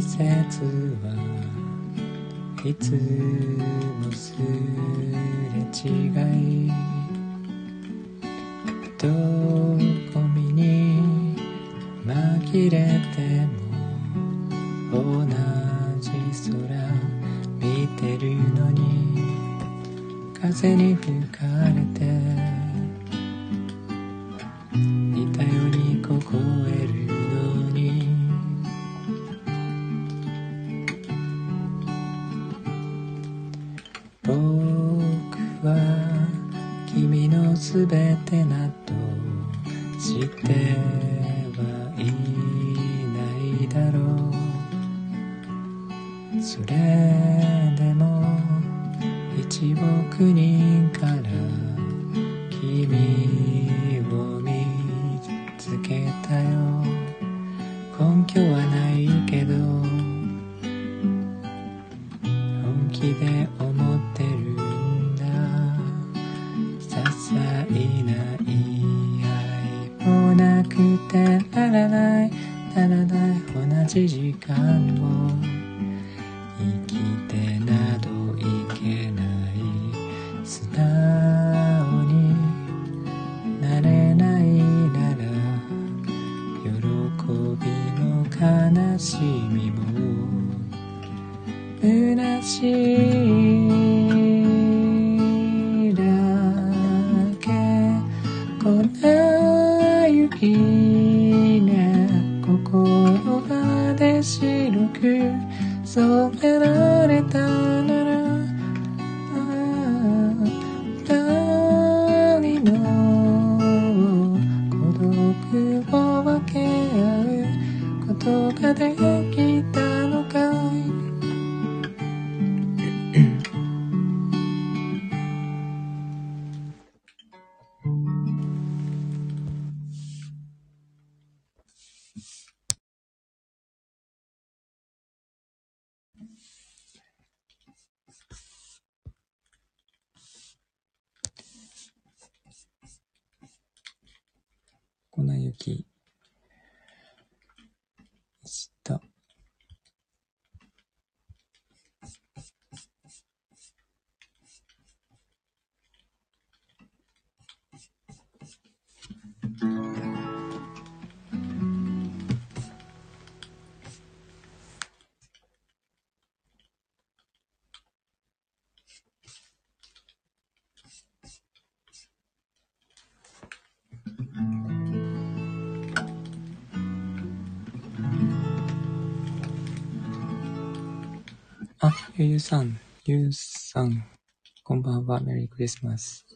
季節はいつもすれ違い雪ゆうさん、ゆうさん、こんばんは、メリークリスマス。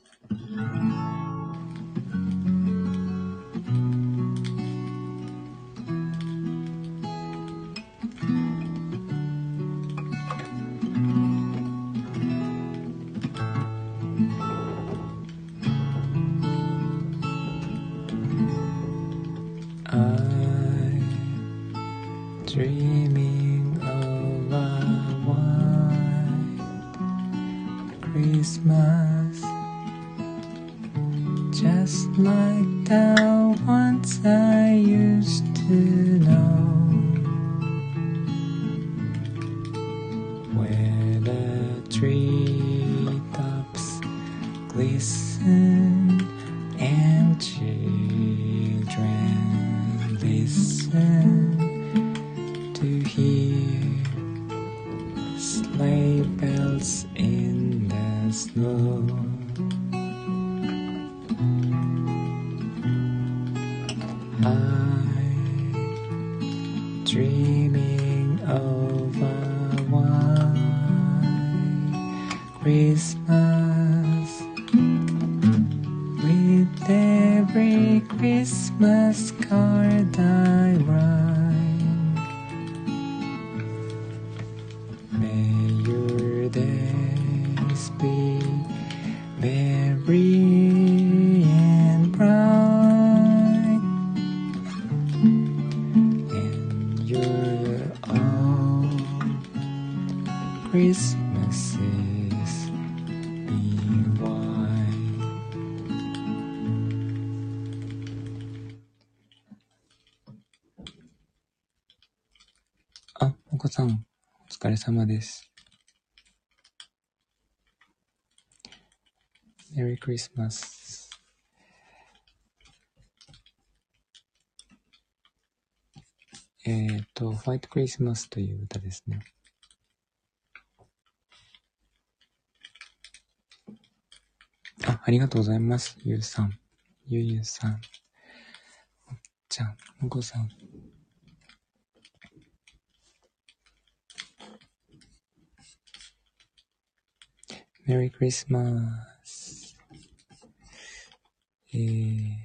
リスマス。えっ、ー、と、ファイトクリスマスという歌ですね。あ、ありがとうございます。ゆうさん。ゆゆさん。おっちゃん、もこさん。メリークリスマス。えー、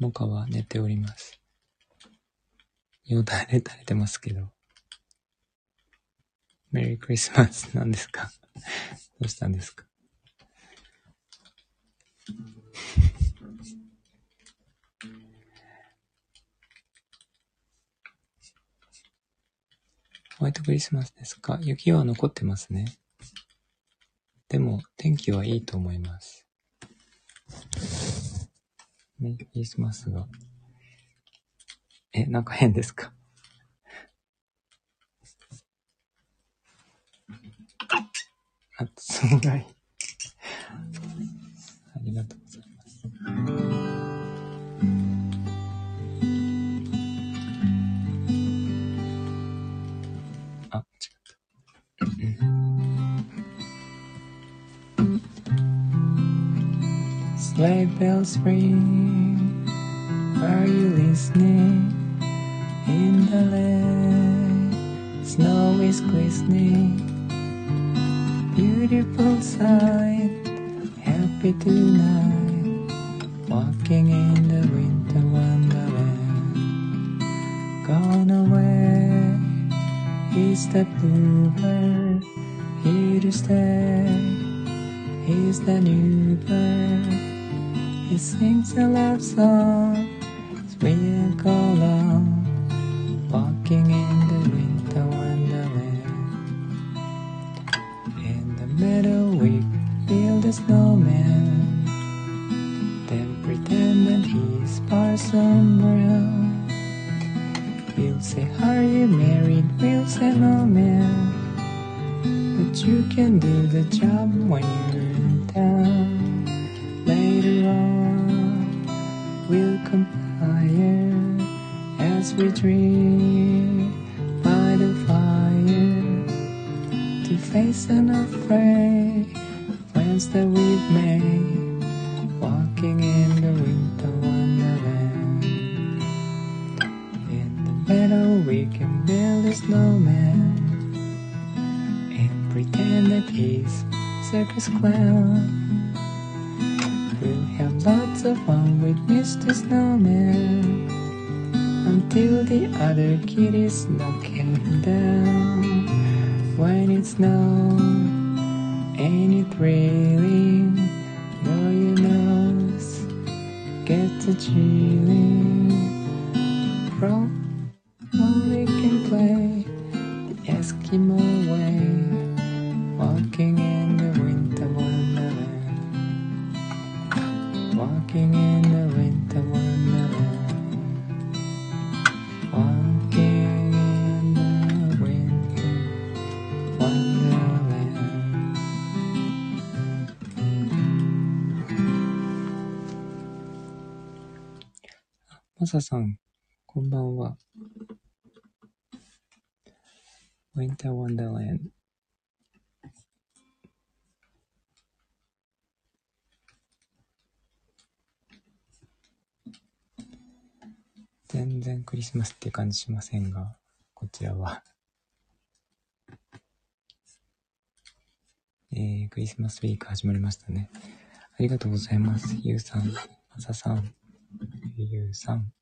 モカは寝ております。よだれ垂れてますけど。メリークリスマスなんですか？どうしたんですか？ホワイトクリスマスですか？雪は残ってますね。でも、天気はいいと思います。ね、クリスマスが。え、なんか変ですか？あ、すごい。ありがとうございます。Sleigh bells ring. Are you listening? In the lane, snow is glistening. Beautiful sight, happy tonight. Walking in the winter wonderland. Gone away is the bluebird. Here to stay is the new bird. He sings a love song. As we go Looking down when it's not. マサさん、こんばんは。Winter Wonderland 全然クリスマスって感じしませんが、こちらは。えー、クリスマスウィーク始まりましたね。ありがとうございます。ゆうさん、まささん、ゆうさん。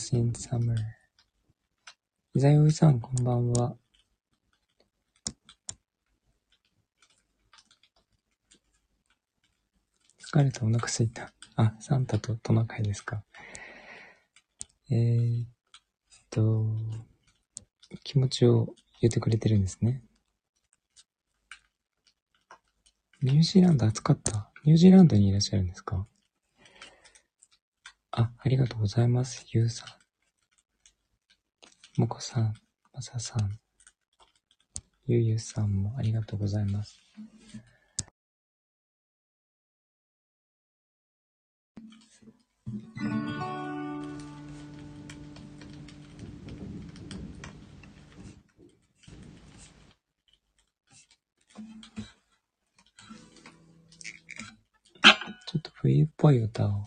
クリスマス in summer 伊沢よいさんこんばんは。疲れたお腹すいた。あサンタとトナカイですか。えー、っと気持ちを言ってくれてるんですね。ニュージーランド暑かった？ニュージーランドにいらっしゃるんですか？あ、ありがとうございます。ゆうさん。もこさん、まささん、ゆうゆうさんもありがとうございます。ちょっと冬っぽい歌を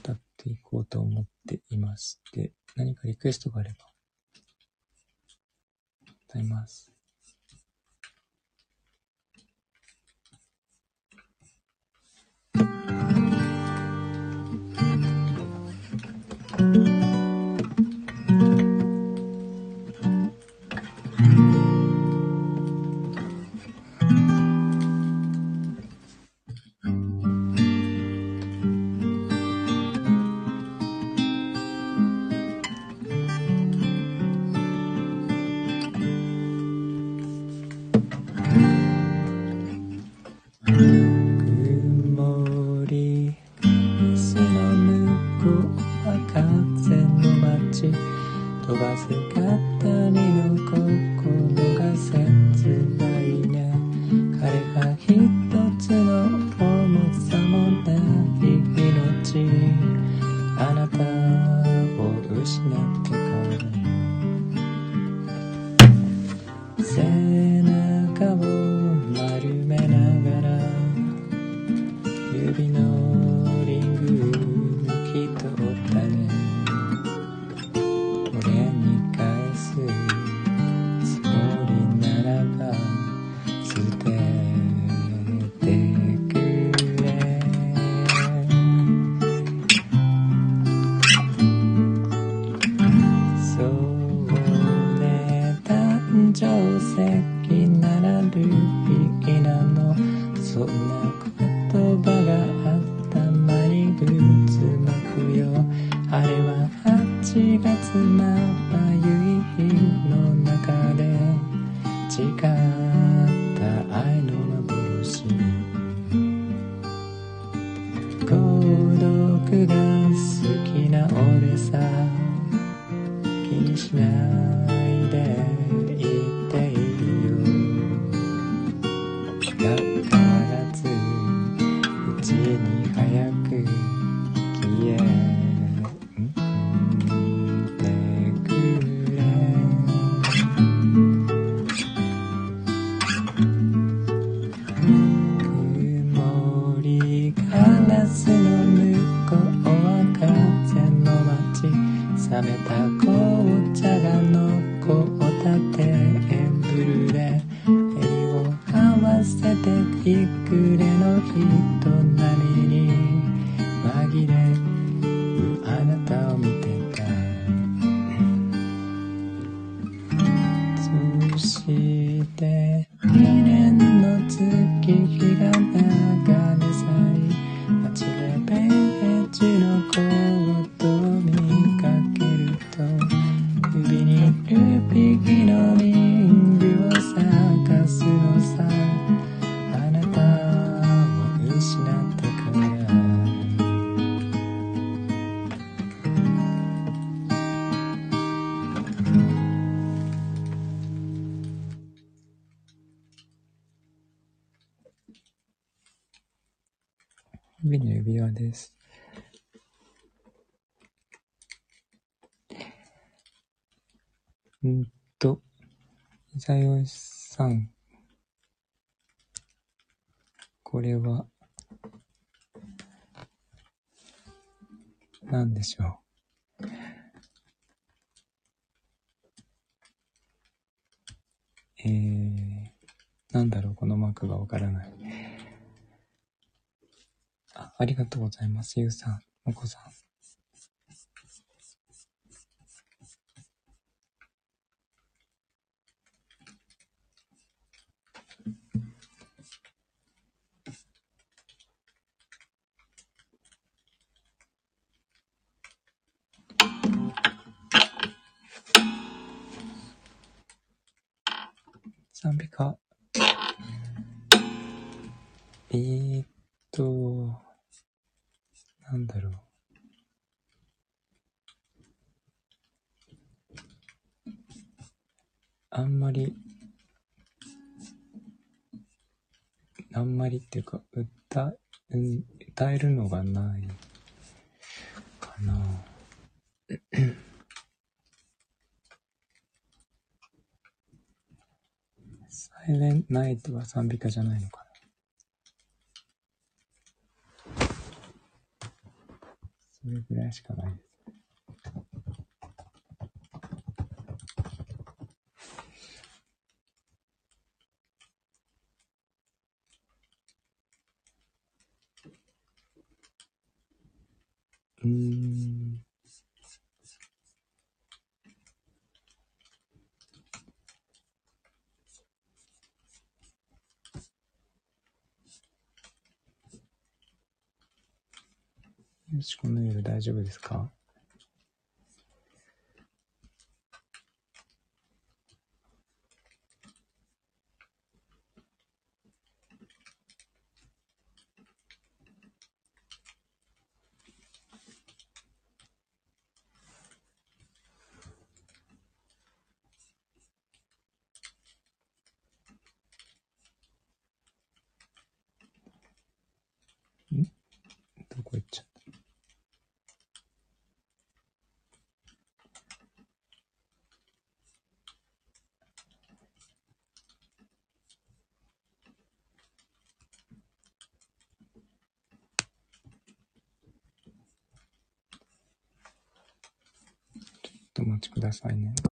歌っていこうと思っていまして、何かリクエストがあれば、歌います。して二年の月日が伊沢よしさん。これは、何でしょう。えー、なんだろう、このマークがわからない。あ、ありがとうございます。ゆうさん、もこさん。賛美歌。えーっと、なんだろう。あんまり、あんまりっていうか、歌、うん、歌えるのがないかな。サイレンナイトは賛美歌じゃないのかな。それぐらいしかないです。うん。よし、この夜大丈夫ですか？と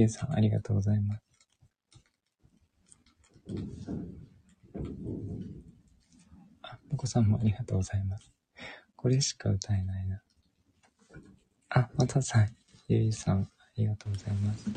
ゆうさん、ありがとうございます。あ、もこさんもありがとうございます。これしか歌えないな。あ、またさん、ゆいさん、ありがとうございます。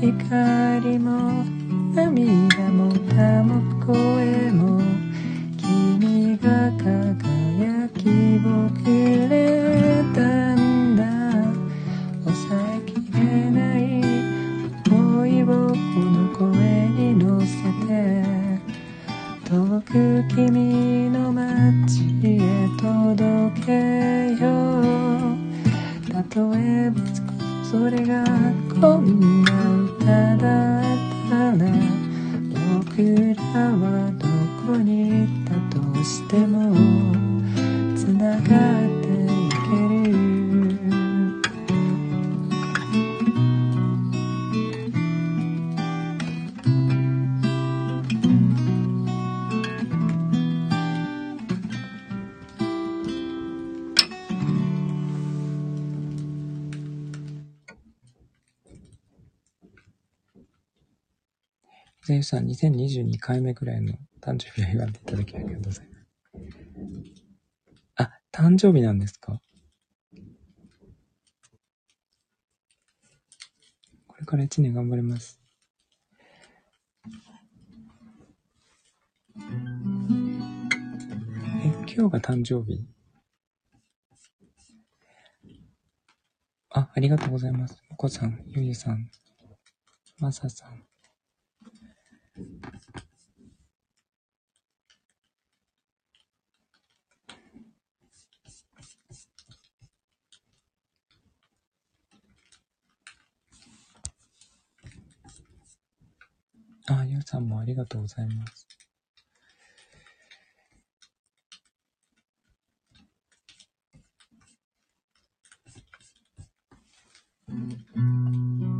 光も涙もたも声も。2022回目くらいの誕生日を祝っていただきありがとうございます。あ、誕生日なんですか？これから1年頑張ります。え、今日が誕生日？あ、ありがとうございます。お子さん、ゆゆさん、まささん。あ、ゆうさんもありがとうございます。さん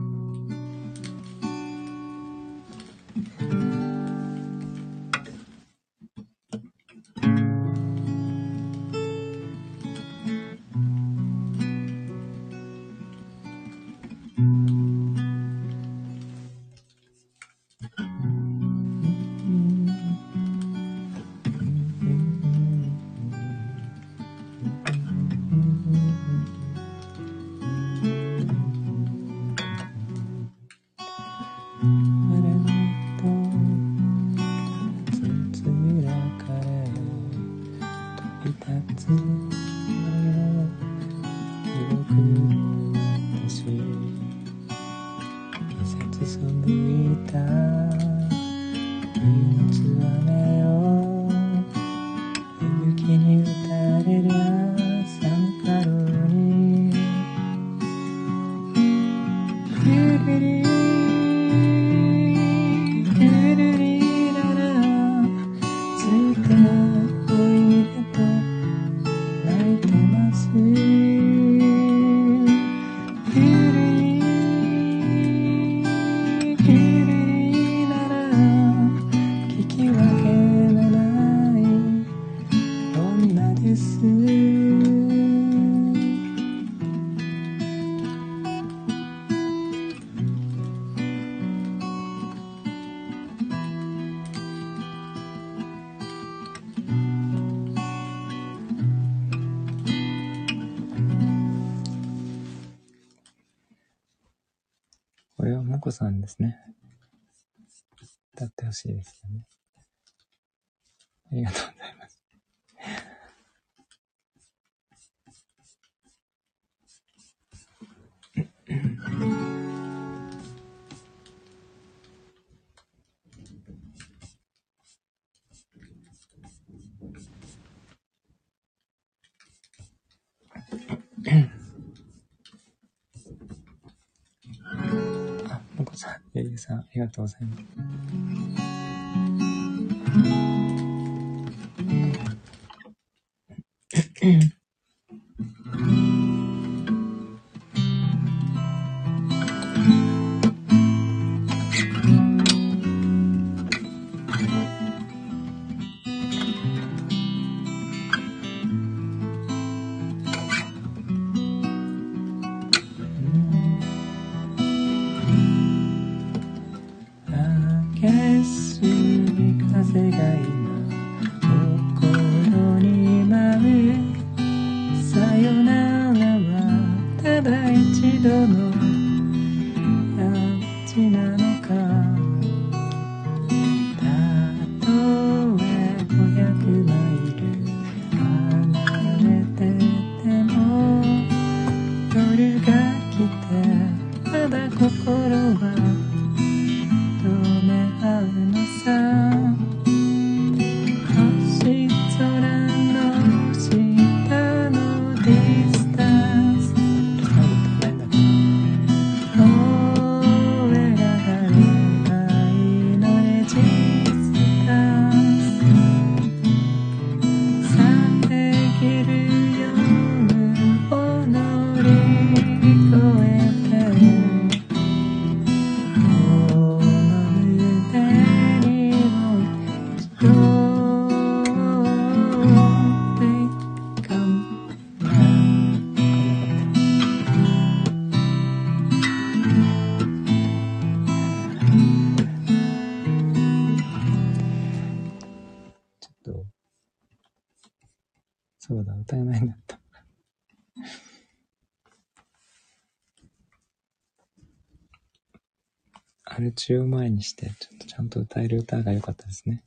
ですね。歌ってほしいですよね。ありがとうございます。ゆりさん、ありがとうございます。消す風が今心に舞う。さよならはただ一度の中を前にして、ちょっとちゃんと歌える歌が良かったですね。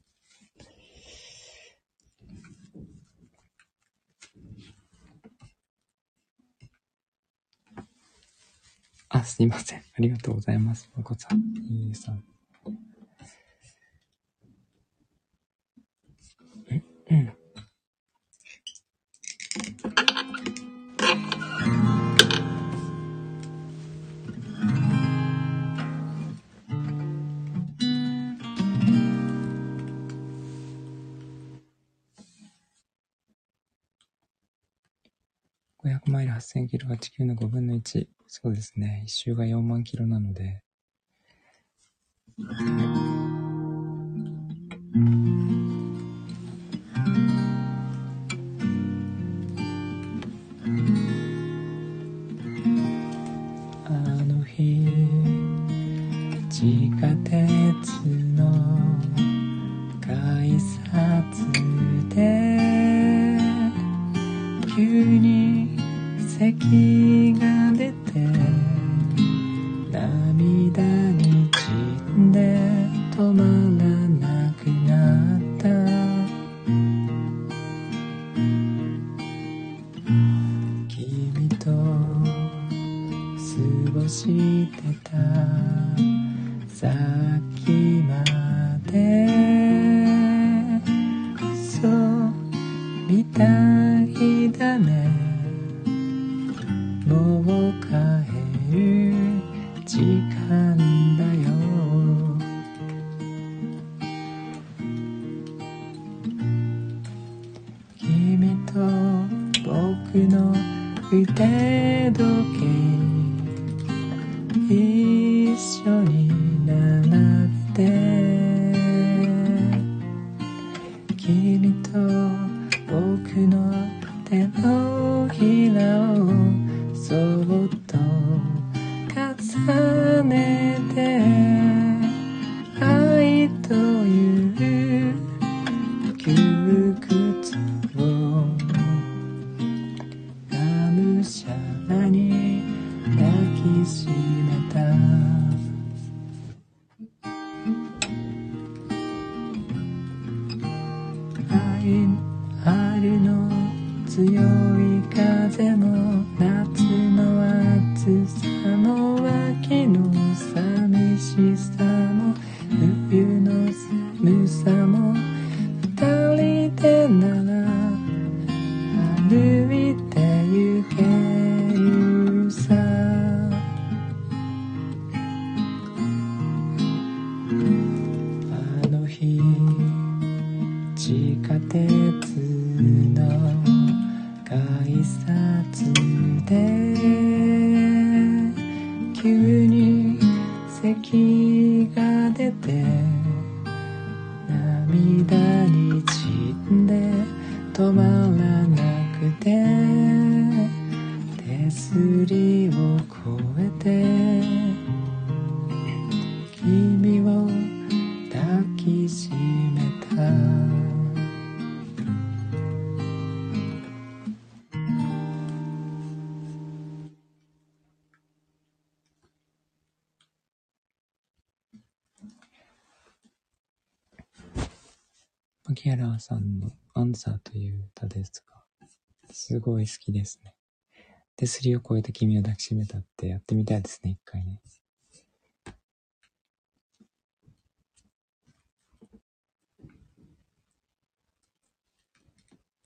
あ、すいません。ありがとうございます。まこさん、ゆうさん。うん、100マイル8000キロが地球の5分の1。そうですね。一周が4万キロなので。涙に散んで止ま牧原さんのアンサーという歌ですが、すごい好きですね。手すりを越えて君を抱きしめたってやってみたいですね、一回ね。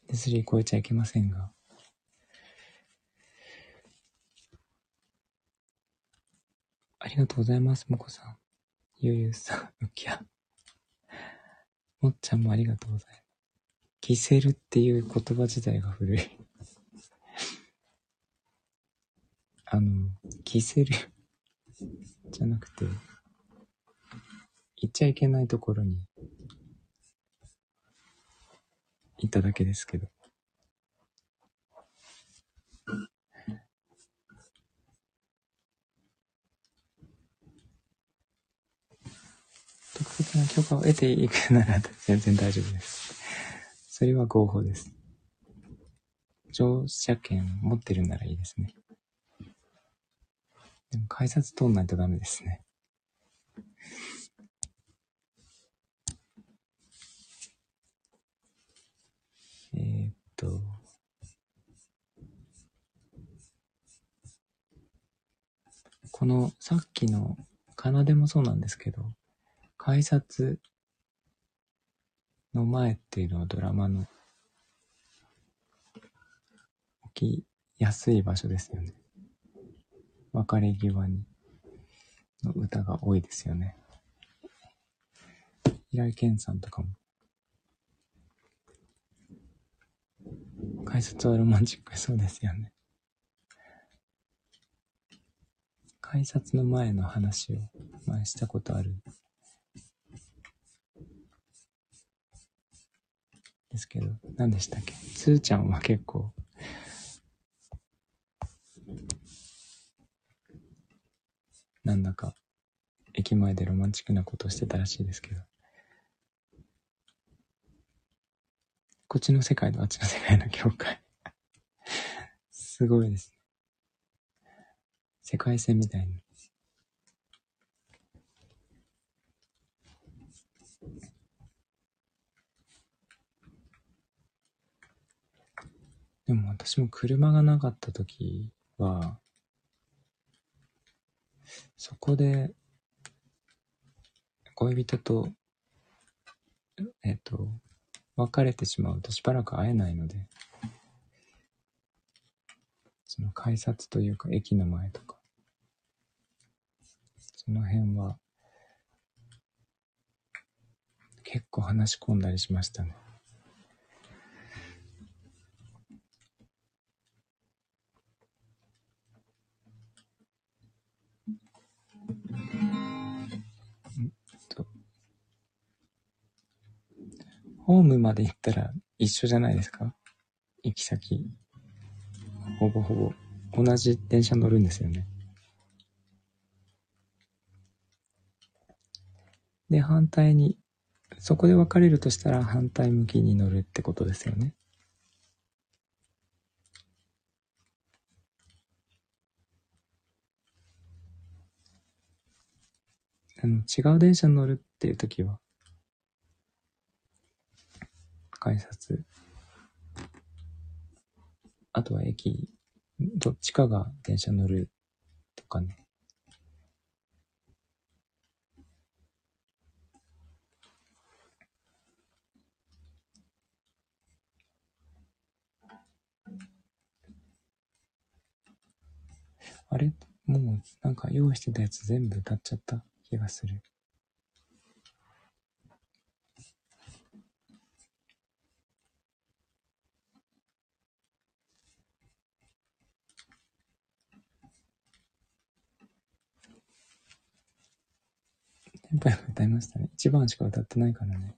手すり越えちゃいけませんが。ありがとうございます、もこさん。ゆうゆうさん、うきゃ。もっちゃんもありがとうございます。キセルっていう言葉自体が古い。あの、キセルじゃなくて、行っちゃいけないところに行っただけですけど。特別な許可を得ていくなら全然大丈夫です。それは合法です。乗車券持ってるならいいですね。でも改札通んないとダメですね。えーっと、このさっきの奏でもそうなんですけど、改札の前っていうのはドラマの起きやすい場所ですよね。別れ際にの歌が多いですよね。平井堅さんとかも。改札はロマンチックそうですよね。改札の前の話を前したことある。ですけど、何でしたっけ？つーちゃんは結構、なんだか、駅前でロマンチックなことをしてたらしいですけど。こっちの世界とあっちの世界の境界。すごいですね。世界線みたいに。でも私も車がなかった時は、そこで、恋人と、えっと、別れてしまうとしばらく会えないので、その改札というか駅の前とか、その辺は、結構話し込んだりしましたね。ホームまで行ったら一緒じゃないですか？行き先。ほぼほぼ同じ電車乗るんですよね。で、反対に、そこで分かれるとしたら反対向きに乗るってことですよね。あの、違う電車に乗るっていう時は、改札、あとは駅、どっちかが電車乗るとかね。あれ？もうなんか用意してたやつ全部歌っちゃった気がする。テンポよく歌いましたね。一番しか歌ってないからね。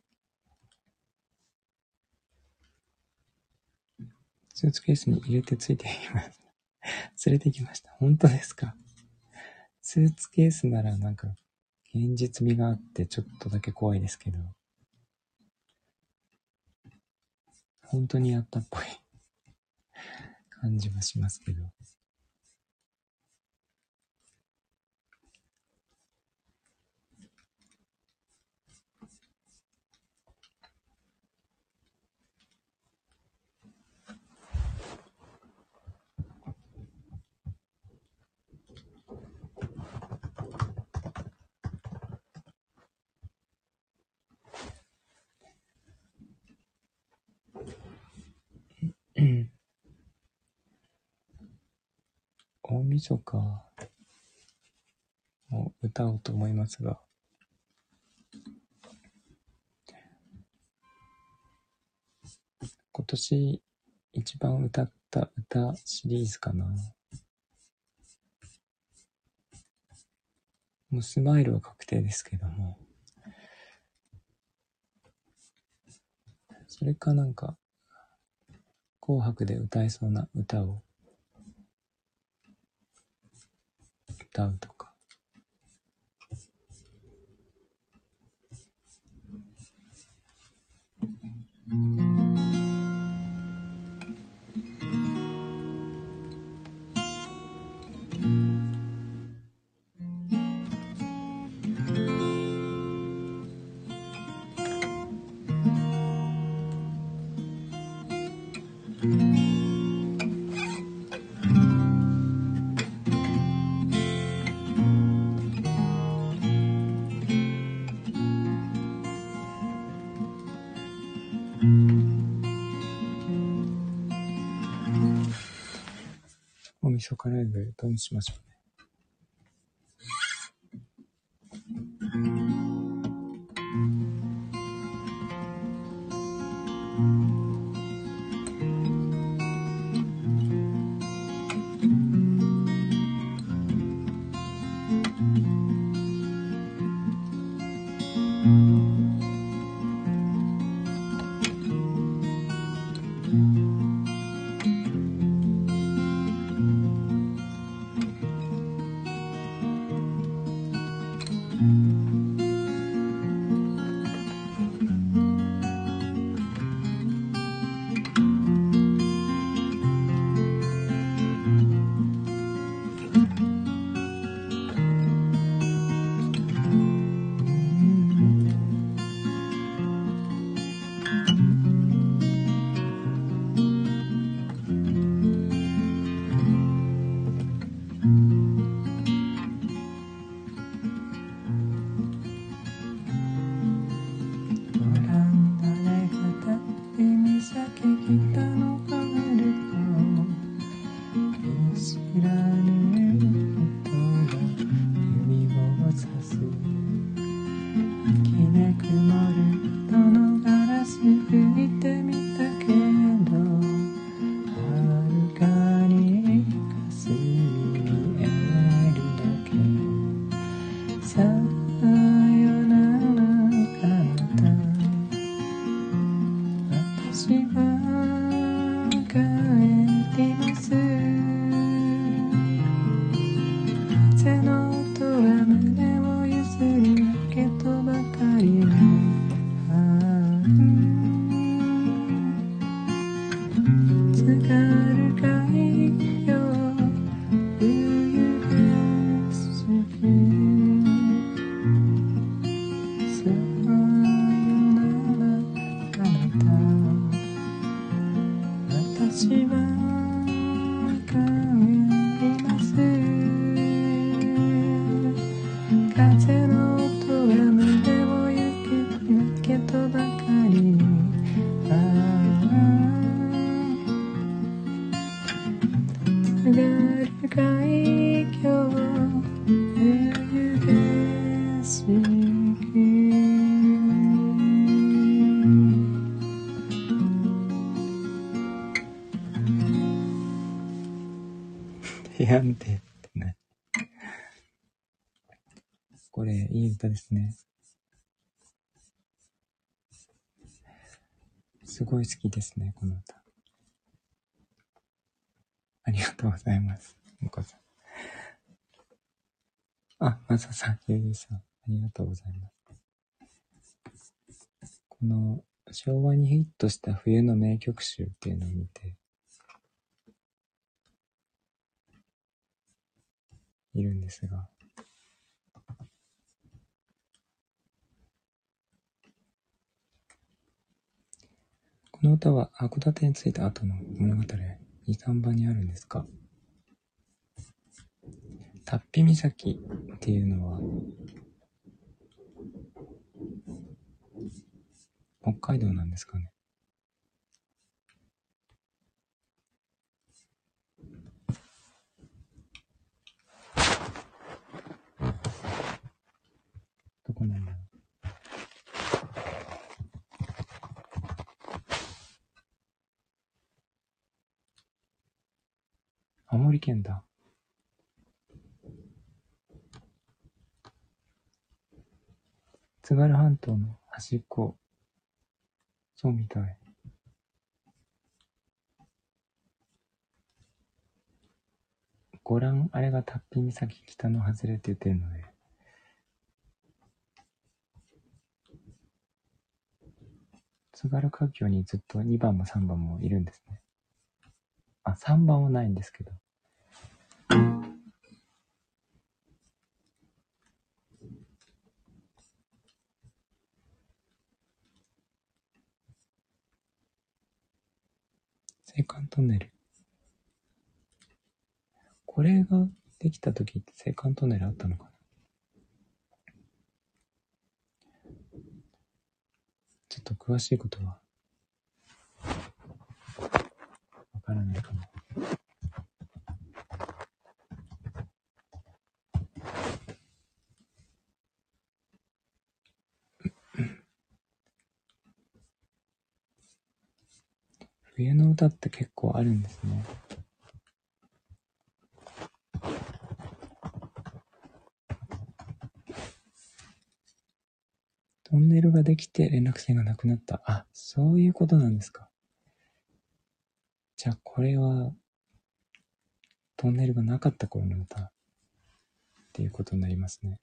スーツケースに入れてついていきます。連れてきました。本当ですか？スーツケースならなんか、現実味があってちょっとだけ怖いですけど、本当にやったっぽい感じはしますけど。大晦日を歌おうと思いますが、今年一番歌った歌シリーズかな。もうスマイルは確定ですけども、それかなんか、紅白で歌えそうな歌を歌うとか。うん初回ライブどうしましょう。軽海峡冬が好き部屋んてってね。これ、いい歌ですね。すごい好きですね、この歌。ありがとうございます。もこさん。あ、まささん、ゆうゆうさん、ありがとうございます。この、昭和にヒットした冬の名曲集っていうのを見て、いるんですが、この歌は函館に着いた後の物語、二三番にあるんですか？タッピ岬っていうのは、北海道なんですかね。どこなんだろう。青森県だ。津軽半島の端っこ。そうみたい。ご覧、あれがタッピ岬北の外れって言ってるので。津軽海峡にずっと2番も3番もいるんですね。あ、3番はないんですけど。青函トンネル。これができた時って青函トンネルあったのかな？ちょっと詳しいことはわからないかも。冬の歌って結構あるんですね。トンネルができて連絡線がなくなった。あ、そういうことなんですか。じゃあこれは、トンネルがなかった頃の歌っていうことになりますね。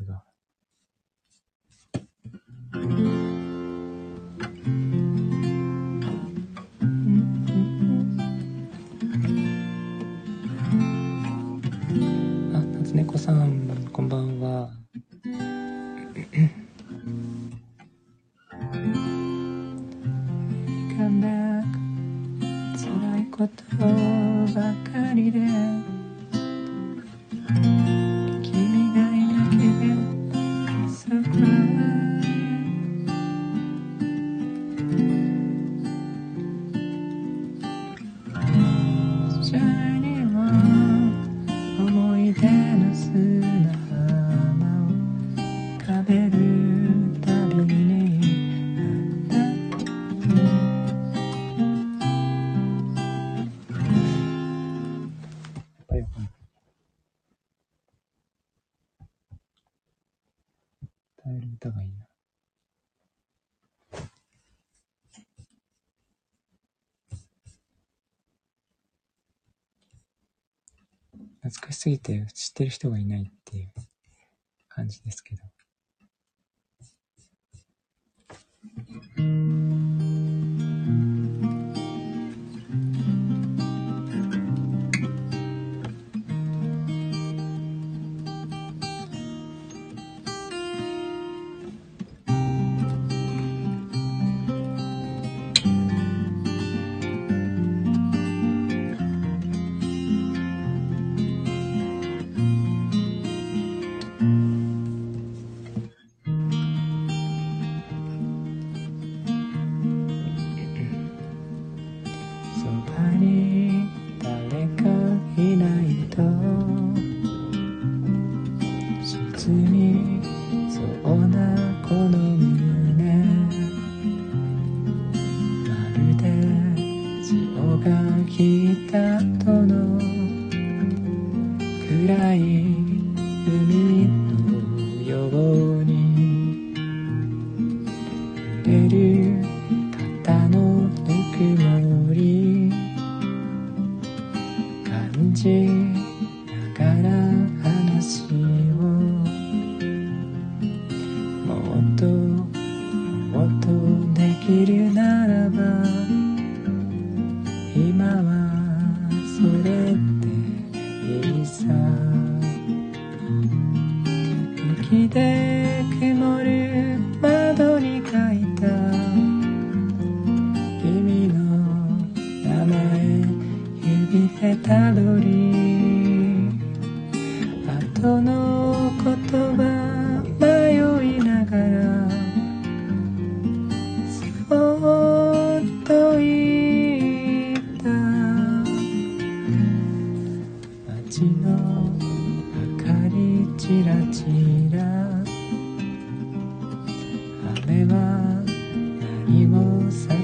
に歌いますが。懐かしすぎて知ってる人がいないっていう感じですけど。things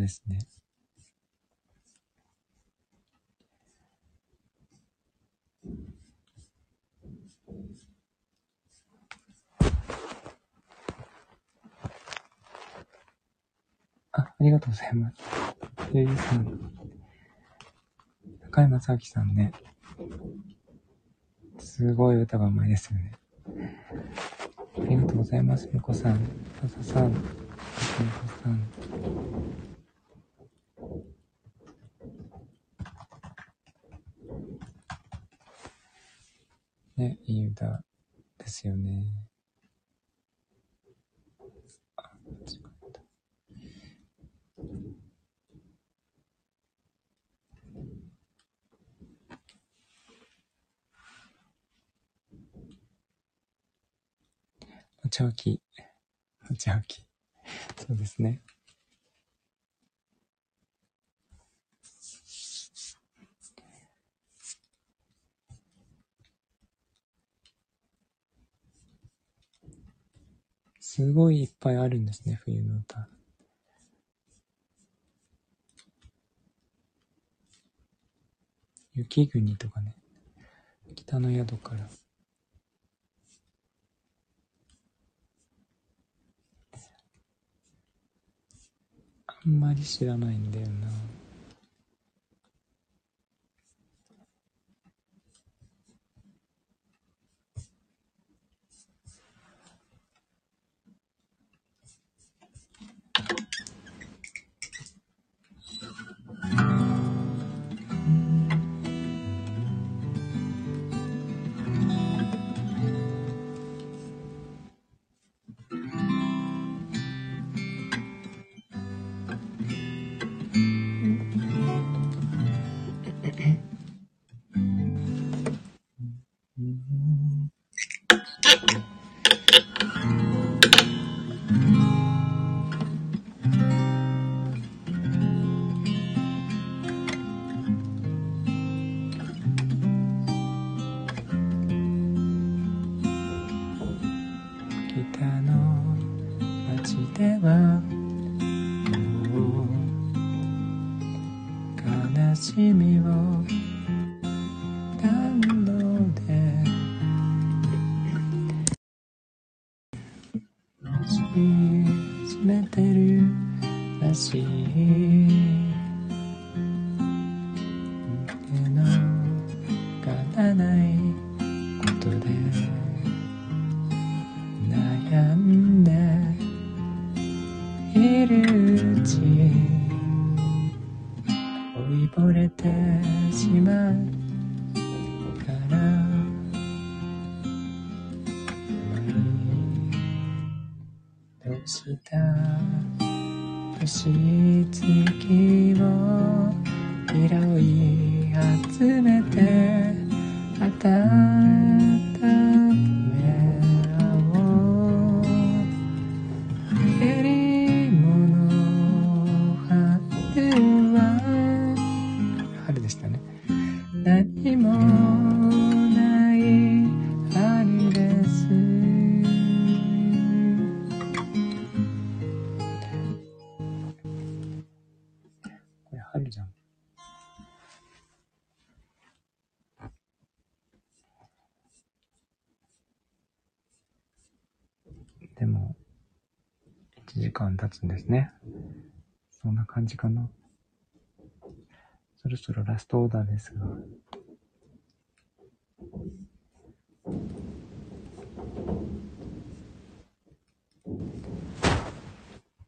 冬の歌ですね。あ、ありがとうございます。ゆゆさん。高山正明さんね。すごい歌がうまいですよね。ありがとうございます。むこさん、さささん、むこさん。ね、いい歌ですよね。あ、間違えた。お茶置き。お茶置き。そうですね。すごいいっぱいあるんですね、冬の歌。雪国とかね。北の宿から。あんまり知らないんだよな。うした。星月を拾い集めて温め経つんですね。そんな感じかな。そろそろラストオーダーですが。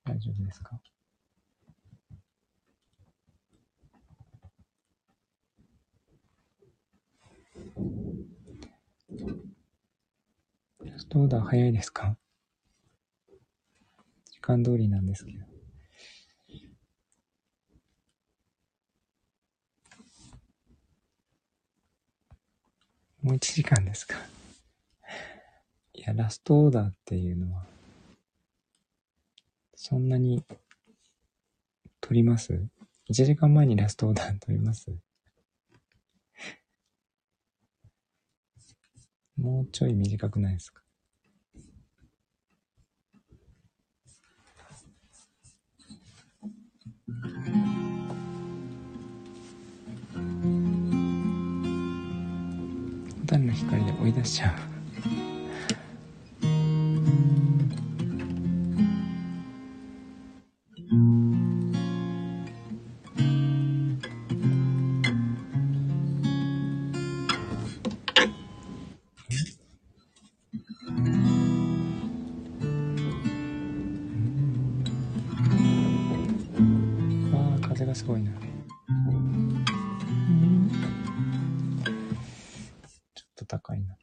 大丈夫ですか？ラストオーダー早いですか？間通りなんですけど。もう1時間ですかいや、ラストオーダーっていうのは、そんなに取ります ?1 時間前にラストオーダー取ります？もうちょい短くないですか？蛍の光で追い出しちゃうちょっと高いな。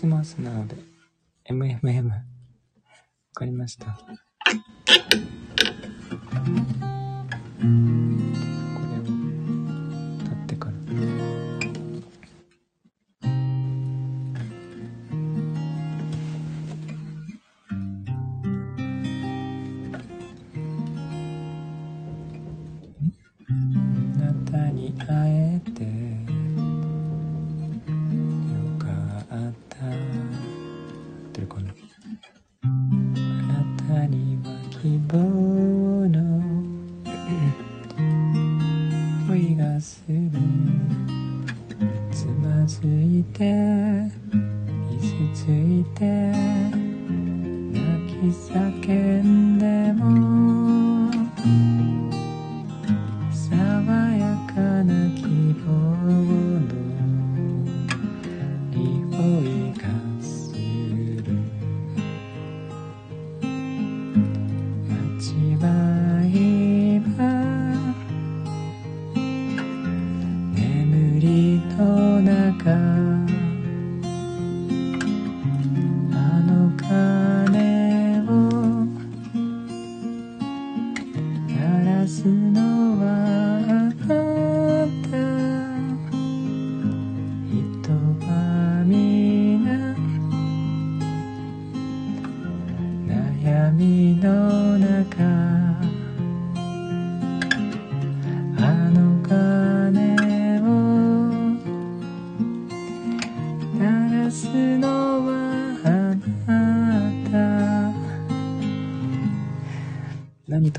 スマスなので。MMM わかりました。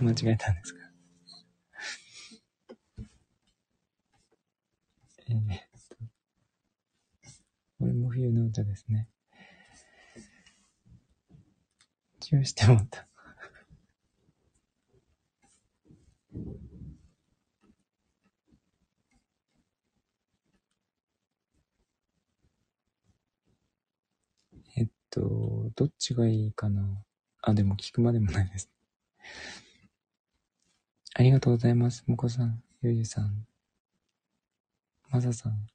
と間違えたんですか？えーっと、これも冬の歌ですね。チューしてもった。えっと、どっちがいいかな？あ、でも聞くまでもないです。ありがとうございます。もこさん、ゆゆさん、まささん。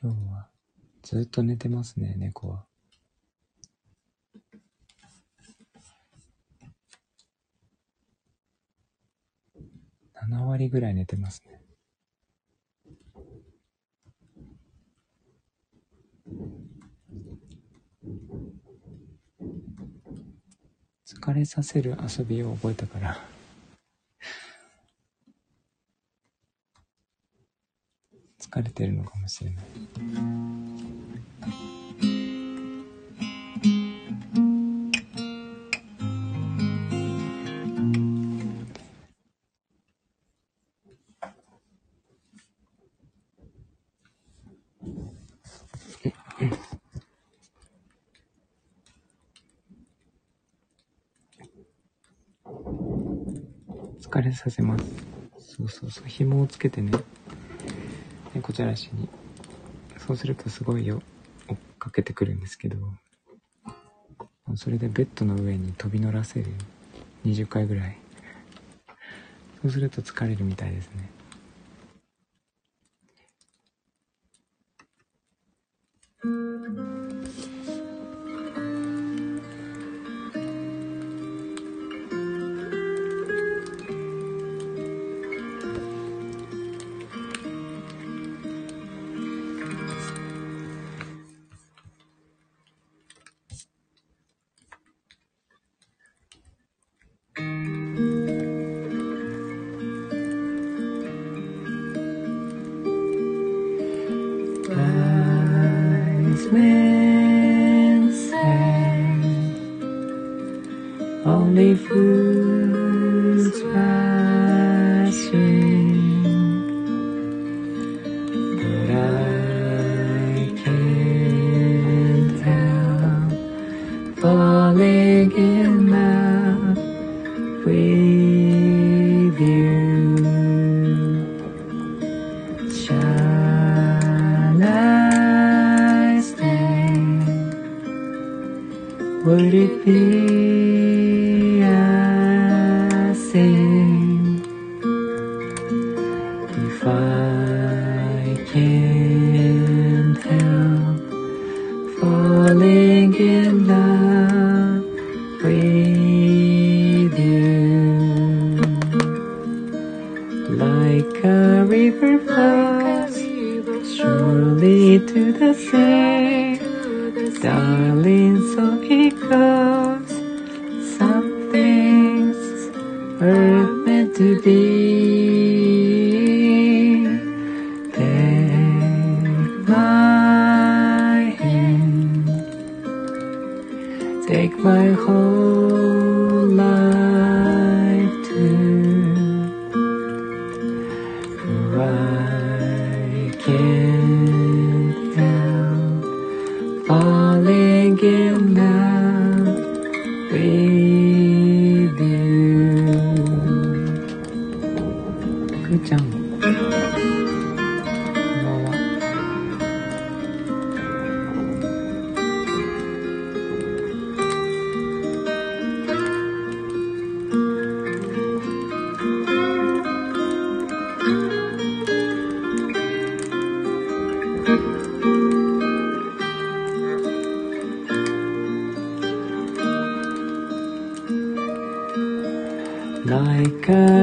今日はずっと寝てますね、猫は。7割ぐらい寝てますね。疲れさせる遊びを覚えたから。疲れてるのかもしれない。疲れさせます。そうそうそう。紐をつけてね。猫じゃらしに。そうするとすごいよ、追っかけてくるんですけど、それでベッドの上に飛び乗らせる。20回ぐらい。そうすると疲れるみたいですね。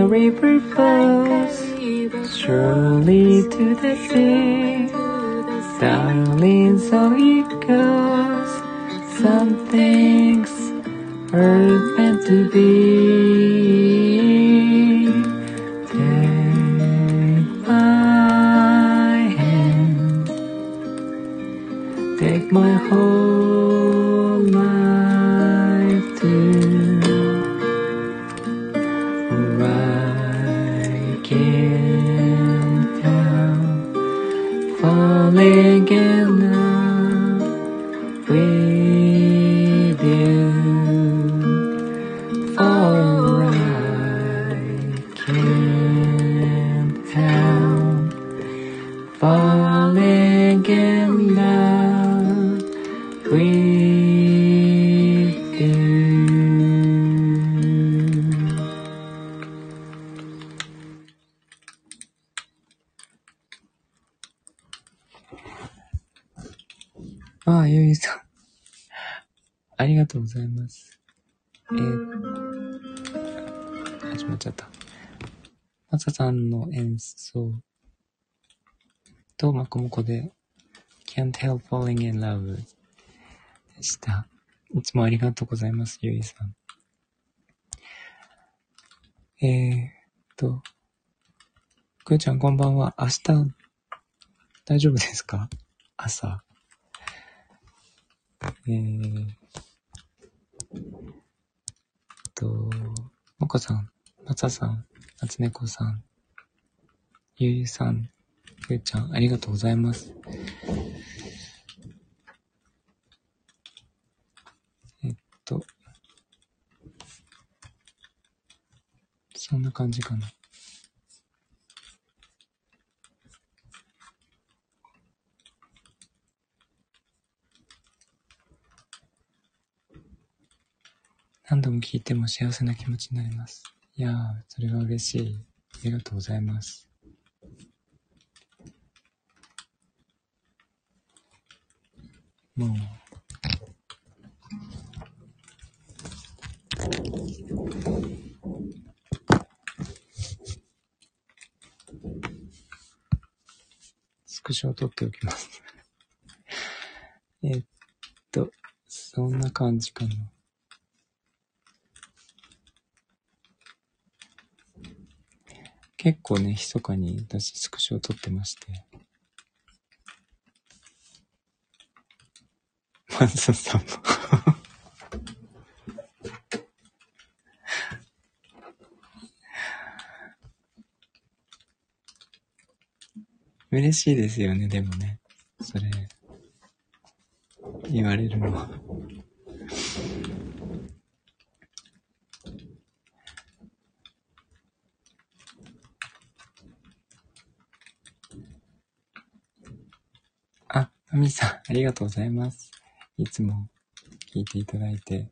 River flows surely to the sea, darling, so it goes. Some things are meant to be. Take my hand, take my whole と、まここで Can't Help Falling in Love でした。いつもありがとうございます、ゆいさん。えーっと、くーちゃんこんばんは。明日、大丈夫ですか？朝。えー、と、もこさん、まささん、なつねこさん、ゆうゆさん、くーちゃん、ありがとうございます。えっと、そんなな感じかな。何度も聞いても幸せな気持ちになります。いやー、それは嬉しい。ありがとうございます。もう、スクショを撮っておきますえっと、そんな感じかな。結構ね、密かに私スクショを撮ってまして。マンスさんも嬉しいですよね、でもね。それ、言われるのは。あ、マミさん、ありがとうございます。いつも聞いていただいて。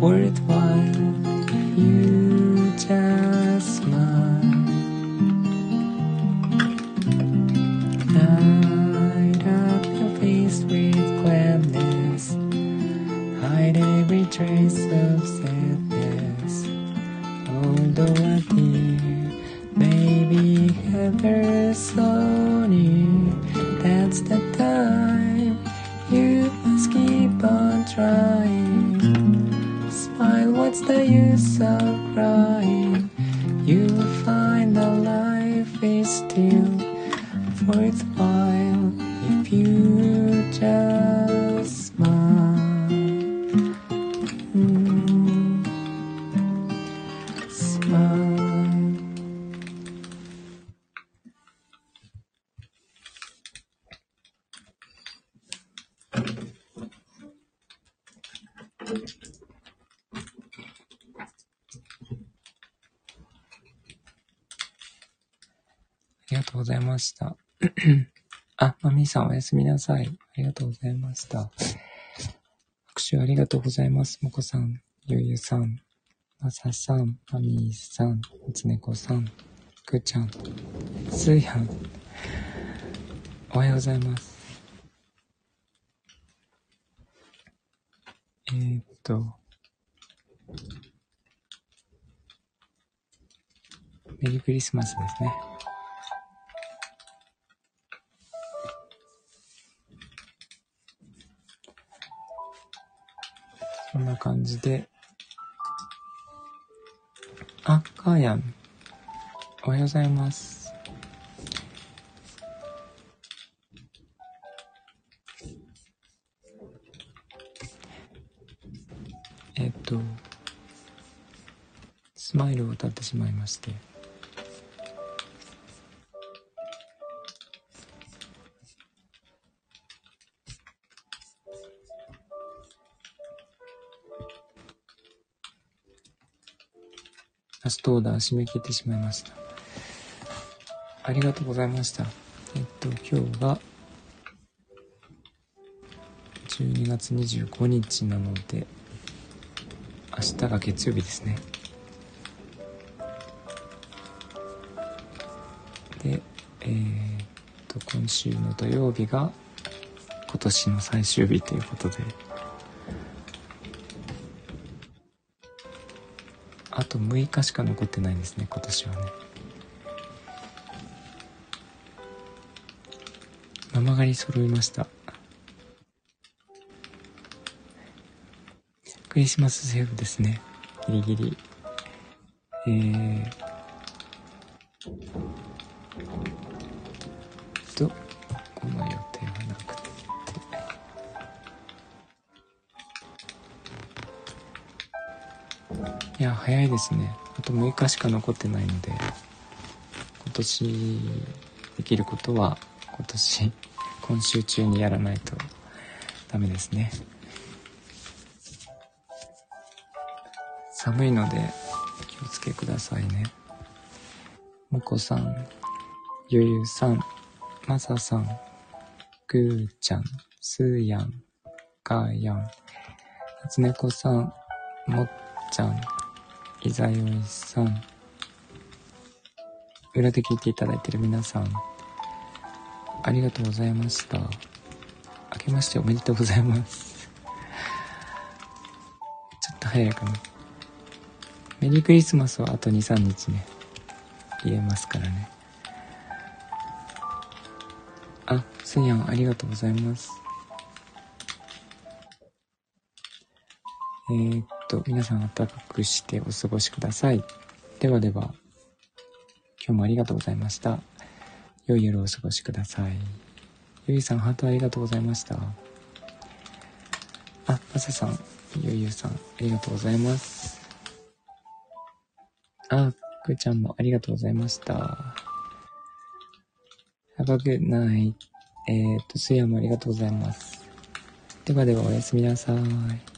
worthwhile. ました。あ、まみさんおやすみなさい。ありがとうございました。拍手ありがとうございます。もこさん、ゆうゆさん、まささん、まみーさん、みつねこさん、くーちゃん、すーやん。おはようございます。えー、っと、メリークリスマスですね。こんな感じで。あ、かーやん。おはようございます。えっと、スマイルを歌ってしまいまして。ラストオーダー締め切ってしまいました。ありがとうございました。えっと、今日が12月25日なので、明日が月曜日ですね。で、えー、っと、今週の土曜日が今年の最終日ということで、と6日しか残ってないんですね、今年はね。ママ狩り揃いました。クリスマスセーフですね。ギリギリ。えー、早いですね。あと6日しか残ってないので、今年できることは今年、今週中にやらないとダメですね。寒いので気をつけくださいね。もこさん、ゆゆさん、まささん、ぐーちゃん、すーやん、がーやん、なつねこさん、もっちゃん、いざよいさん、裏で聞いていただいている皆さん、ありがとうございました。明けましておめでとうございます。ちょっと早いかな。メリークリスマスはあと2、3日ね、言えますからね。あ、すんやん、ありがとうございます。えー、っと、皆さん暖かくしてお過ごしください。ではでは、今日もありがとうございました。良い夜をお過ごしください。ゆいさん、ハートありがとうございました。あ、まささん、ゆいゆさん、ありがとうございます。あ、くーちゃんもありがとうございました。Have a good night. えっ、ー、と、すやもありがとうございます。ではではおやすみなさい。